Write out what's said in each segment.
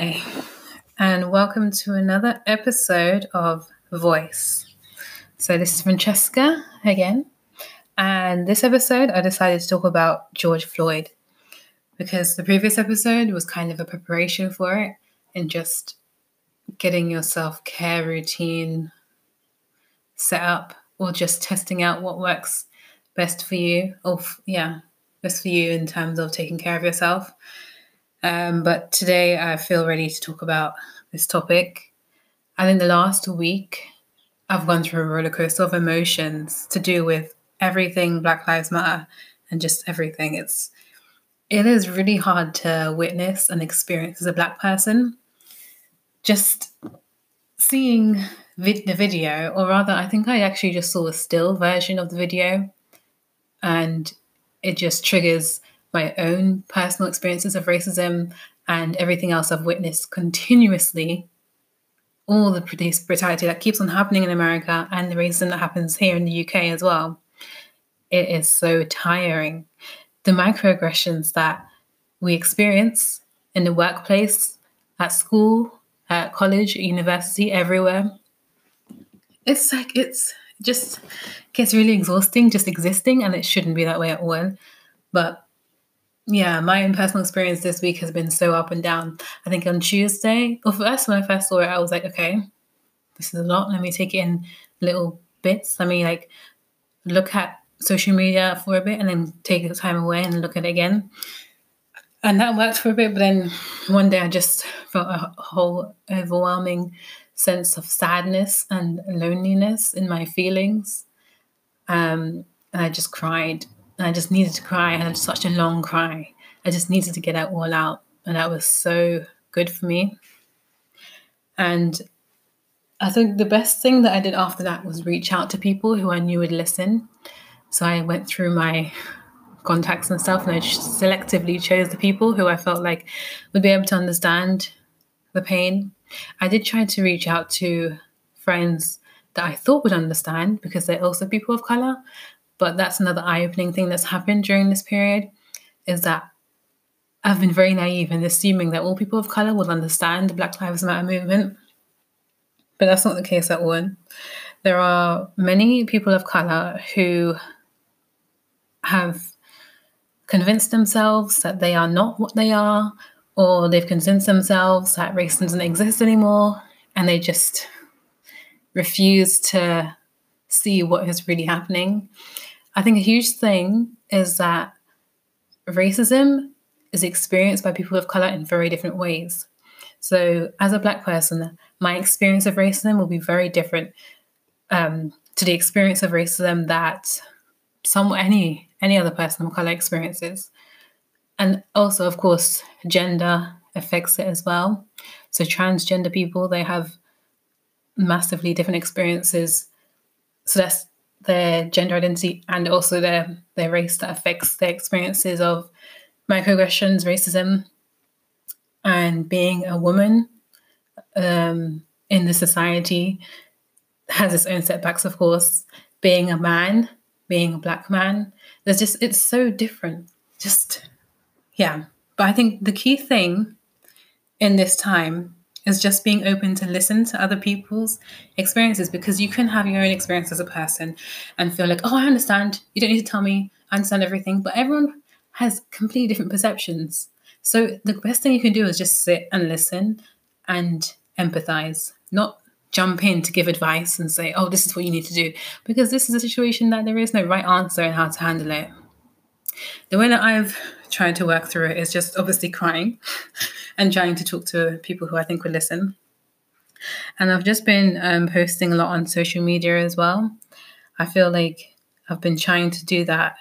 Hi, and welcome to another episode of Voice. So, this is Francesca again, and this episode I decided to talk about George Floyd because the previous episode was kind of a preparation for it and just getting your self care routine set up or just testing out what works best for you, or, yeah, best for you in terms of taking care of yourself. Um, but today I feel ready to talk about this topic. And in the last week, I've gone through a roller coaster of emotions to do with everything Black Lives Matter and just everything. It's it is really hard to witness and experience as a black person. Just seeing vid- the video, or rather, I think I actually just saw a still version of the video, and it just triggers my own personal experiences of racism and everything else I've witnessed continuously, all the police brutality that keeps on happening in America and the racism that happens here in the UK as well. It is so tiring. The microaggressions that we experience in the workplace, at school, at college, at university, everywhere. It's like it's just gets really exhausting just existing and it shouldn't be that way at all. But yeah, my own personal experience this week has been so up and down. I think on Tuesday, or first when I first saw it, I was like, okay, this is a lot. Let me take it in little bits. Let me like look at social media for a bit and then take the time away and look at it again. And that worked for a bit, but then one day I just felt a whole overwhelming sense of sadness and loneliness in my feelings. Um, and I just cried and I just needed to cry. I had such a long cry. I just needed to get it all out. And that was so good for me. And I think the best thing that I did after that was reach out to people who I knew would listen. So I went through my contacts and stuff and I selectively chose the people who I felt like would be able to understand the pain. I did try to reach out to friends that I thought would understand because they're also people of color, but that's another eye-opening thing that's happened during this period is that I've been very naive in assuming that all people of color will understand the Black Lives Matter movement. But that's not the case at all. There are many people of color who have convinced themselves that they are not what they are, or they've convinced themselves that race doesn't exist anymore, and they just refuse to see what is really happening. I think a huge thing is that racism is experienced by people of color in very different ways. So, as a black person, my experience of racism will be very different um, to the experience of racism that some any any other person of color experiences. And also, of course, gender affects it as well. So, transgender people they have massively different experiences. So that's their gender identity and also their their race that affects their experiences of microaggressions, racism, and being a woman um, in the society has its own setbacks, of course. Being a man, being a black man, there's just it's so different. Just yeah, but I think the key thing in this time is just being open to listen to other people's experiences because you can have your own experience as a person and feel like, oh, I understand. You don't need to tell me I understand everything. But everyone has completely different perceptions. So the best thing you can do is just sit and listen and empathize, not jump in to give advice and say, oh, this is what you need to do. Because this is a situation that there is no right answer in how to handle it. The way that I've tried to work through it is just obviously crying and trying to talk to people who I think will listen. And I've just been um, posting a lot on social media as well. I feel like I've been trying to do that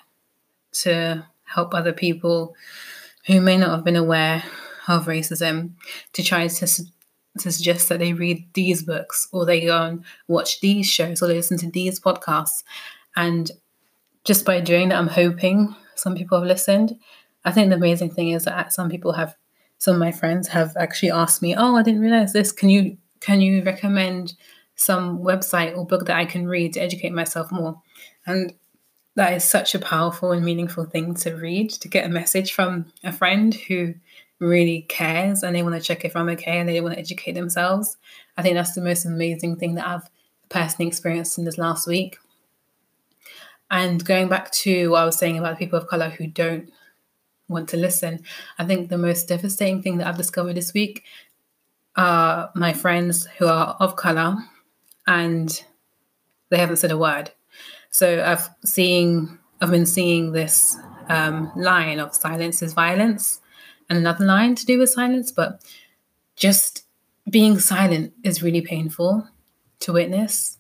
to help other people who may not have been aware of racism to try to, to suggest that they read these books or they go and watch these shows or they listen to these podcasts. And just by doing that, I'm hoping some people have listened. I think the amazing thing is that some people have some of my friends have actually asked me, "Oh, I didn't realize this. Can you can you recommend some website or book that I can read to educate myself more?" And that is such a powerful and meaningful thing to read to get a message from a friend who really cares and they want to check if I'm okay and they want to educate themselves. I think that's the most amazing thing that I've personally experienced in this last week. And going back to what I was saying about people of color who don't want to listen, I think the most devastating thing that I've discovered this week are my friends who are of color and they haven't said a word. So I've seen I've been seeing this um, line of silence is violence and another line to do with silence, but just being silent is really painful to witness.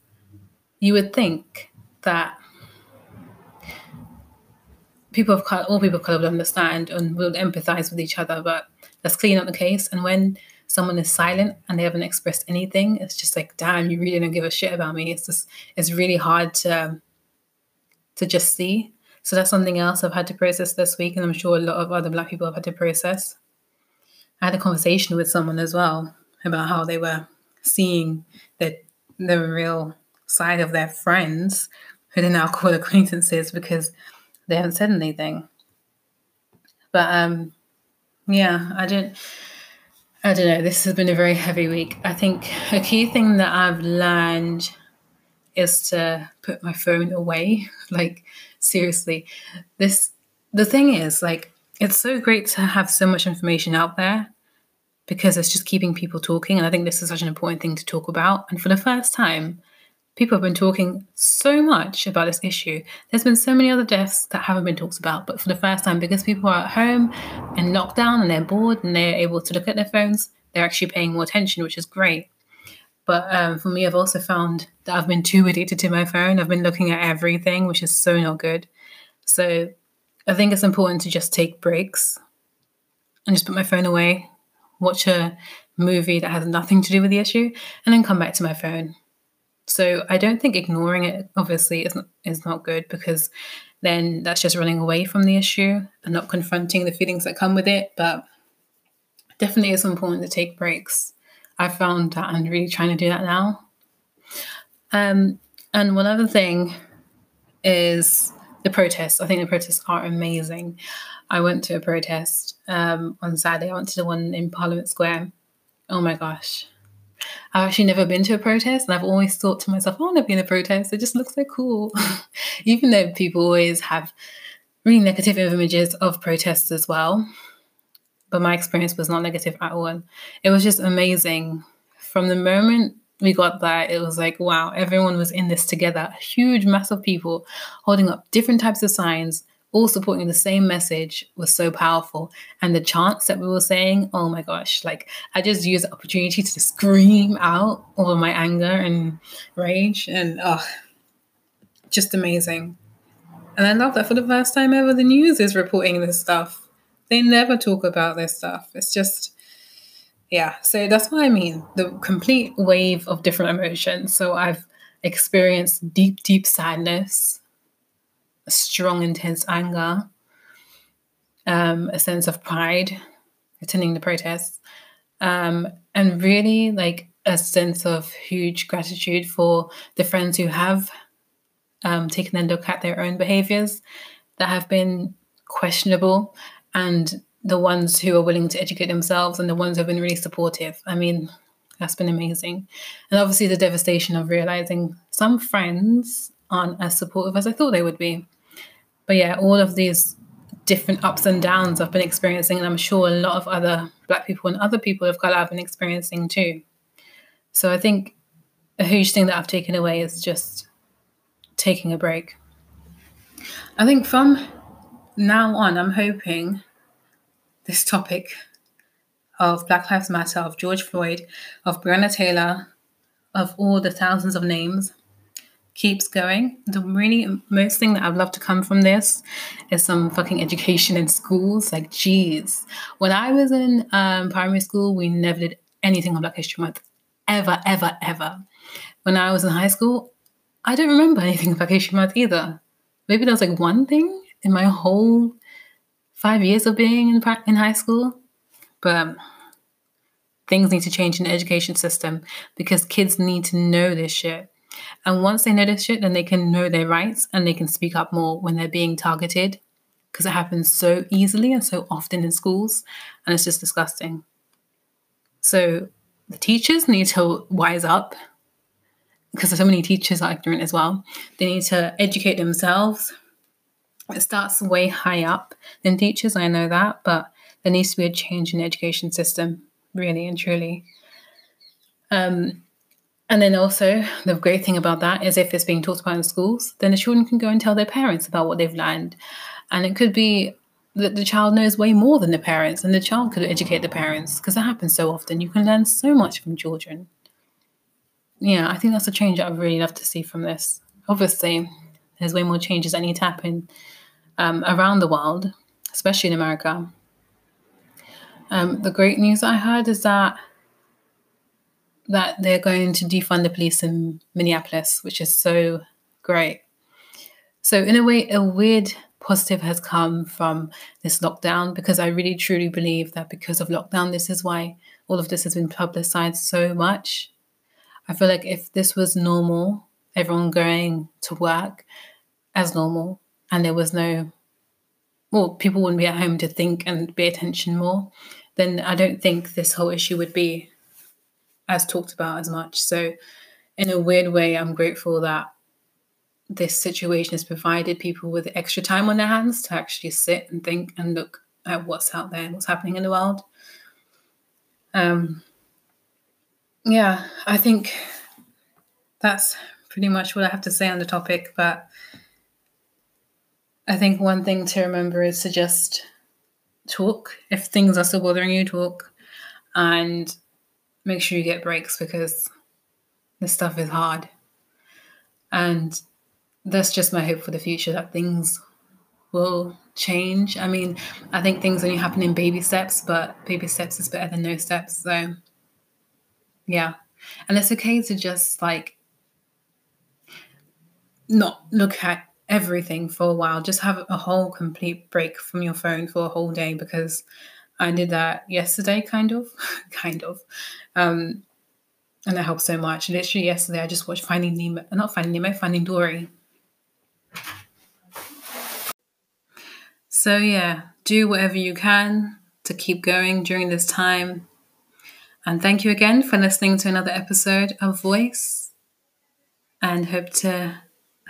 You would think that people of color, all people of color would understand and would empathize with each other, but that's clearly not the case. And when someone is silent and they haven't expressed anything, it's just like, damn, you really don't give a shit about me. It's just, it's really hard to to just see. So that's something else I've had to process this week, and I'm sure a lot of other Black people have had to process. I had a conversation with someone as well about how they were seeing the the real side of their friends, who they now call acquaintances because they haven't said anything. But um, yeah, I don't. I don't know. This has been a very heavy week. I think a key thing that I've learned is to put my phone away. Like seriously, this the thing is like it's so great to have so much information out there because it's just keeping people talking and I think this is such an important thing to talk about. And for the first time, people have been talking so much about this issue. There's been so many other deaths that haven't been talked about, but for the first time, because people are at home and locked down and they're bored and they're able to look at their phones, they're actually paying more attention, which is great. But um, for me, I've also found that I've been too addicted to my phone. I've been looking at everything, which is so not good. So I think it's important to just take breaks and just put my phone away, watch a movie that has nothing to do with the issue, and then come back to my phone. So I don't think ignoring it obviously is not, is not good because then that's just running away from the issue and not confronting the feelings that come with it. But definitely it's important to take breaks I found that I'm really trying to do that now. Um, and one other thing is the protests. I think the protests are amazing. I went to a protest um, on Saturday. I went to the one in Parliament Square. Oh my gosh. I've actually never been to a protest, and I've always thought to myself, I want to be in a protest. It just looks so cool. Even though people always have really negative images of protests as well but my experience was not negative at all. It was just amazing. From the moment we got there, it was like, wow, everyone was in this together. A huge mass of people holding up different types of signs, all supporting the same message was so powerful. And the chants that we were saying, oh my gosh, like I just used the opportunity to scream out over my anger and rage. And oh, just amazing. And I love that for the first time ever, the news is reporting this stuff they never talk about this stuff. It's just, yeah. So that's what I mean. The complete wave of different emotions. So I've experienced deep, deep sadness, strong, intense anger, um, a sense of pride attending the protests, um, and really like a sense of huge gratitude for the friends who have um, taken a look at their own behaviors that have been questionable and the ones who are willing to educate themselves and the ones who have been really supportive. I mean, that's been amazing. And obviously, the devastation of realizing some friends aren't as supportive as I thought they would be. But yeah, all of these different ups and downs I've been experiencing, and I'm sure a lot of other Black people and other people of color have been experiencing too. So I think a huge thing that I've taken away is just taking a break. I think from now on, I'm hoping this topic of Black Lives Matter, of George Floyd, of Breonna Taylor, of all the thousands of names keeps going. The really most thing that I'd love to come from this is some fucking education in schools. Like, geez, when I was in um, primary school, we never did anything on Black History Month, ever, ever, ever. When I was in high school, I don't remember anything Black History Month either. Maybe there was like one thing in my whole five years of being in, in high school. But things need to change in the education system because kids need to know this shit. And once they notice it, then they can know their rights and they can speak up more when they're being targeted because it happens so easily and so often in schools, and it's just disgusting. So the teachers need to wise up because there's so many teachers are ignorant as well. They need to educate themselves. It starts way high up than teachers, I know that, but there needs to be a change in the education system, really and truly. Um, and then also, the great thing about that is if it's being taught about in schools, then the children can go and tell their parents about what they've learned. And it could be that the child knows way more than the parents, and the child could educate the parents because that happens so often. You can learn so much from children. Yeah, I think that's a change that I'd really love to see from this. Obviously, there's way more changes that need to happen um, around the world, especially in America. Um, the great news I heard is that that they're going to defund the police in Minneapolis, which is so great. So in a way, a weird positive has come from this lockdown because I really truly believe that because of lockdown, this is why all of this has been publicized so much. I feel like if this was normal, everyone going to work as normal, and there was no, well, people wouldn't be at home to think and pay attention more, then I don't think this whole issue would be as talked about as much. So, in a weird way, I'm grateful that this situation has provided people with extra time on their hands to actually sit and think and look at what's out there, what's happening in the world. Um, yeah, I think that's pretty much what I have to say on the topic. But I think one thing to remember is to just talk. If things are still bothering you, talk. And make sure you get breaks because this stuff is hard. And that's just my hope for the future that things will change. I mean, I think things only happen in baby steps, but baby steps is better than no steps. So, yeah. And it's okay to just like not look at everything for a while. Just have a whole complete break from your phone for a whole day because I did that yesterday, kind of, kind of. Um, and that helped so much. Literally yesterday, I just watched Finding Nemo, not Finding Nemo, Finding Dory. So, yeah, do whatever you can to keep going during this time. And thank you again for listening to another episode of Voice. And hope to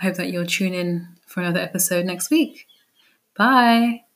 hope that you'll tune in for another episode next week. Bye.